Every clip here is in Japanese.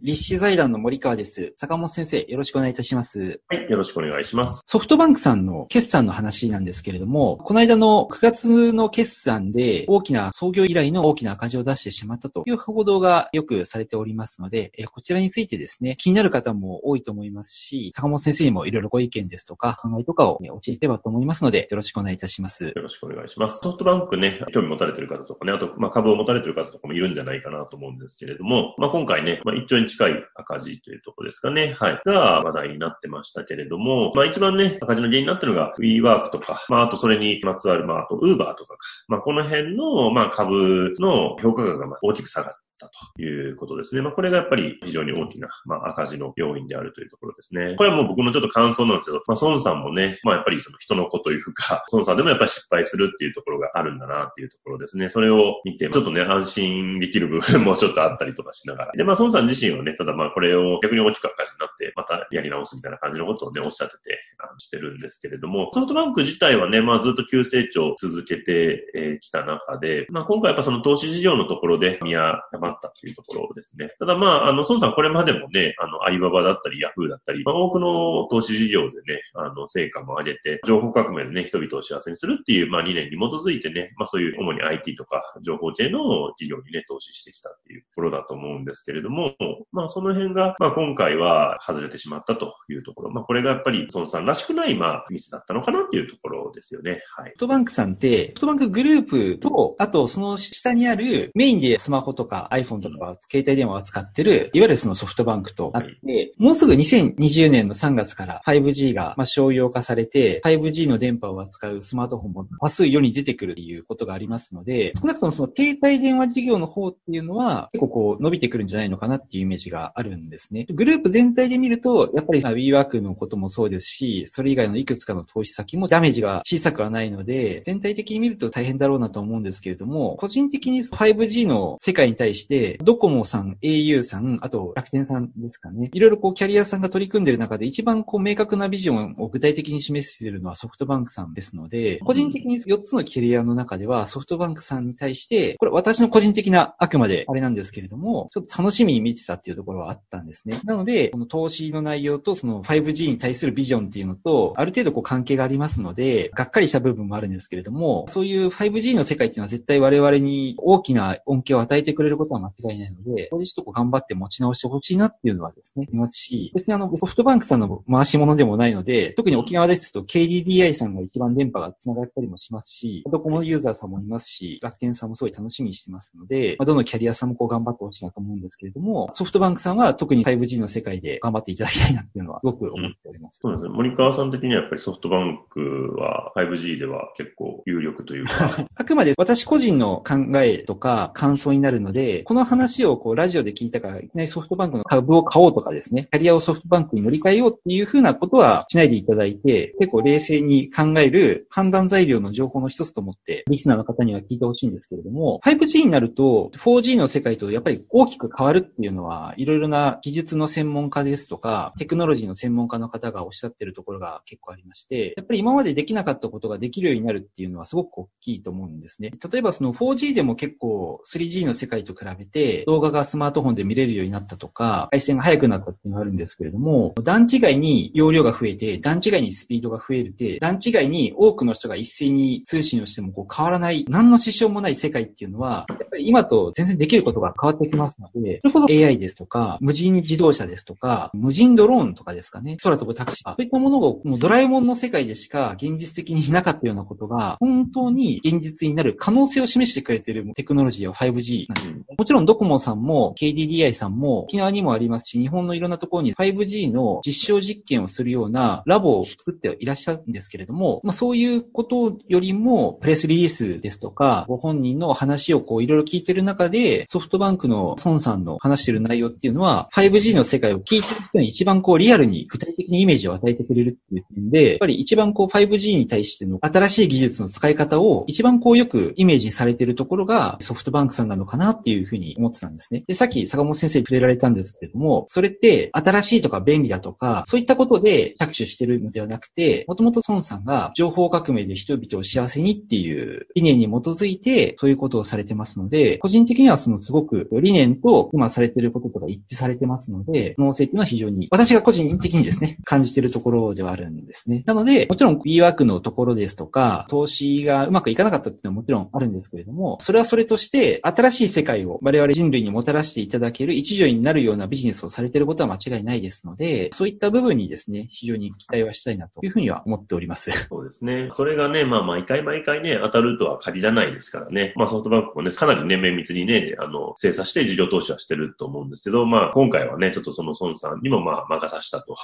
立志財団の森川です。坂本先生、よろしくお願いいたします。はい、よろしくお願いします。ソフトバンクさんの決算の話なんですけれども、この間の9月の決算で大きな創業以来の大きな赤字を出してしまったという報道がよくされておりますので、えこちらについてですね、気になる方も多いと思いますし、坂本先生にもいろいろご意見ですとか考えとかを、ね、教えてればと思いますので、よろしくお願いいたします。よろしくお願いします。ソフトバンクね、興味持たれてる方とかね、あと、まあ、株を持たれてる方とかもいるんじゃないかなと思うんですけれども、まあ、今回ね、まあ、1兆円近い赤字というところですかね、はい、が話題になってましたけれども、まあ、一番ね、赤字の原因になってるのが WeWork とか、まあ、あとそれにまつわる、まあ、あと Uber とかか、まあ、この辺の、まあ、株の評価額がま大きく下がって、ということですね。まあ、これがやっぱり非常に大きな、まあ、赤字の要因であるというところですね。これはもう僕のちょっと感想なんですけど、まあ、孫さんもね、まあ、やっぱりその人の子というか、孫さんでもやっぱり失敗するっていうところがあるんだなっていうところですね。それを見て、ちょっとね、安心できる部分もちょっとあったりとかしながら。で、まあ、孫さん自身はね、ただまあ、これを逆に大きく赤字になって、またやり直すみたいな感じのことをね、おっしゃってて、してるんですけれども、ソフトバンク自体はね、まあ、ずっと急成長を続けてき、た中で、まあ、今回やっぱその投資事業のところで見誤ったっていうところですね。ただまあ、あの、孫さんこれまでもね、あの、アリババだったり、ヤフーだったり、まあ、多くの投資事業でね、あの、成果も上げて、情報革命でね、人々を幸せにするっていう、まあ、理念に基づいてね、まあ、そういう主に IT とか情報系の事業にね、投資してきたっていうところだと思うんですけれども、まあ、その辺が、まあ、今回は外れてしまったというところ。まあ、これがやっぱり孫さんらしくない、まあ、ミスだったのかなっていうところですよね。はい。ソフトバンクさんって、ソフトバンクグループと、あとその下にあるメインでスマホとか iPhone とか携帯電話を使ってる、いわゆるそのソフトバンクとあって、はい、もうすぐ2020年の3月から 5G がまあ商用化されて、5G の電波を扱うスマートフォンも多数世に出てくるっていうことがありますので、少なくともその携帯電話事業の方っていうのは結構こう伸びてくるんじゃないのかなっていうイメージがあるんですね。グループ全体で見ると、やっぱり WeWork のこともそうですし、それ以外のいくつかの投資先もダメージが小さくはないので、全体的に見ると大変だろうなと思うんですけれども、個人的に 5G の世界に対して、ドコモさん、au さん、あと楽天さんですかね。いろいろこうキャリアさんが取り組んでる中で一番こう明確なビジョンを具体的に示しているのはソフトバンクさんですので、個人的に4つのキャリアの中ではソフトバンクさんに対して、これ私の個人的なあくまであれなんですけれども、ちょっと楽しみに見てたっていうところはあったんですね。なので、この投資の内容とその 5G に対するビジョンっていうのと、ある程度こう関係がありますので、がっかりした部分もあるんですけれども、そういう 5G の世界っていうのは絶対我々に大きな恩恵を与えてくれることは間違いないので、これちょっとこう頑張って持ち直してほしいなっていうのはですね、いますし、別にあの、ソフトバンクさんの回し物でもないので、特に沖縄ですと KDDI さんが一番電波が繋がったりもしますし、ドコモユーザーさんもいますし、楽天さんもすごい楽しみにしてますので、まあ、どのキャリアさんもこう頑張ってほしいなと思うんですけれども、ソフトバンクさんは特に 5G の世界で頑張っていただきたいなっていうのはすごく思っております。うん、そうですね。川さん的にはやっぱりソフトバンクは 5G では結構有力というか。あくまで私個人の考えとか感想になるので、この話をこうラジオで聞いたから、いきなりソフトバンクの株を買おうとかですね、キャリアをソフトバンクに乗り換えようっていうふうなことはしないでいただいて、結構冷静に考える判断材料の情報の一つと思って、リスナーの方には聞いてほしいんですけれども、5G になると 4G の世界とやっぱり大きく変わるっていうのは、いろいろな技術の専門家ですとか、テクノロジーの専門家の方がおっしゃってるところが結構ありまして、やっぱり今までできなかったことができるようになるっていうのはすごく大きいと思うんですね。例えばその 4G でも結構 3G の世界と比べて動画がスマートフォンで見れるようになったとか、配線が速くなったっていうのがあるんですけれども、段違いに容量が増えて、段違いにスピードが増えるて、段違いに多くの人が一斉に通信をしてもこう変わらない、何の支障もない世界っていうのは、今と全然できることが変わってきますので、それこそ AI ですとか、無人自動車ですとか、無人ドローンとかですかね、空飛ぶタクシー、そういったものをもうドラえもんの世界でしか現実的になかったようなことが、本当に現実になる可能性を示してくれているテクノロジーは 5G なんです、ね。もちろんドコモさんも KDDI さんも沖縄にもありますし、日本のいろんなところに 5G の実証実験をするようなラボを作っていらっしゃるんですけれども、まあ、そういうことよりもプレスリリースですとか、ご本人の話をこういろいろ聞いてる中で、ソフトバンクの孫さんの話してる内容っていうのは、5G の世界を聞いてる人に一番こうリアルに具体的にイメージを与えてくれるっていう点で、やっぱり一番こう 5G に対しての新しい技術の使い方を一番こうよくイメージされてるところがソフトバンクさんなのかなっていうふうに思ってたんですね。で、さっき坂本先生に触れられたんですけれども、それって新しいとか便利だとか、そういったことで着手してるのではなくて、もともと孫さんが情報革命で人々を幸せにっていう理念に基づいて、そういうことをされてますので、で個人的にはそのすごく理念と今されてることとか一致されてますので、可能性っていうのは非常に、私が個人的にですね、感じてるところではあるんですね。なので、もちろん e ワークのところですとか、投資がうまくいかなかったっていうのはもちろんあるんですけれども、それはそれとして、新しい世界を我々人類にもたらしていただける一助になるようなビジネスをされていることは間違いないですので、そういった部分にですね、非常に期待はしたいなというふうには思っております。そうですね。それがね、まあ毎回毎回ね、当たるとは限らないですからね。まあソフトバンクもね、かなり年綿密にね、あの、精査して事業投資はしてると思うんですけど、まあ今回はね、ちょっとその孫さんにもまあ任さしたと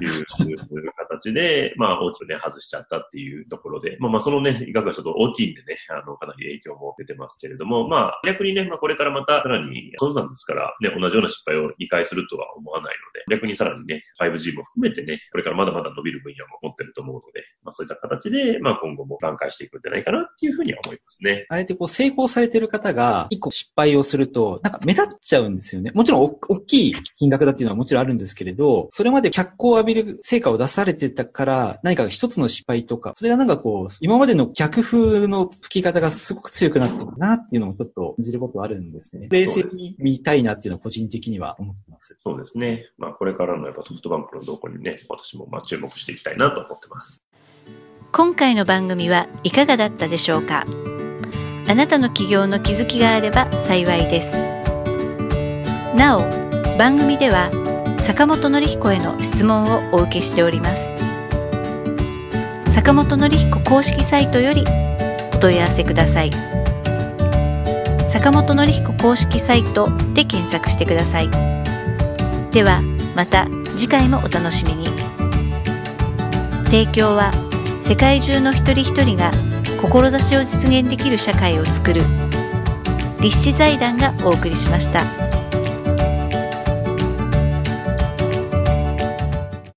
いう 形で、まあ大きくね、外しちゃったっていうところで、まあまあそのね、威嚇がちょっと大きいんでね、あの、かなり影響も出てますけれども、まあ逆にね、まあこれからまたさらに、孫さんですから、ね、同じような失敗を2回するとは思わないので、逆にさらにね、5G も含めてね、これからまだまだ伸びる分野も持ってると思うので、まあそういった形で、まあ今後も挽回していくんじゃないかなっていうふうには思いますね。あえてこう成功されてる方が一個失敗をすると、なんか目立っちゃうんですよね。もちろん大きい金額だっていうのはもちろんあるんですけれど、それまで脚光を浴びる成果を出されてたから、何か一つの失敗とか、それがなんかこう、今までの逆風の吹き方がすごく強くなってるなっていうのもちょっと感じることあるんですね。冷静に見たいなっていうのは個人的には思ってます。そうですね。まあこれからのやっぱソフトバンクの動向にね、私もまあ注目していきたいなと思ってます。今回の番組はいかがだったでしょうか？あなたの起業の気づきがあれば幸いです。なお、番組では坂本典彦への質問をお受けしております。坂本典彦公式サイトよりお問い合わせください。坂本典彦公式サイトで検索してください。では、また次回もお楽しみに。提供は世界中の一人一人が志を実現できる社会をつくる立志財団がお送りしました。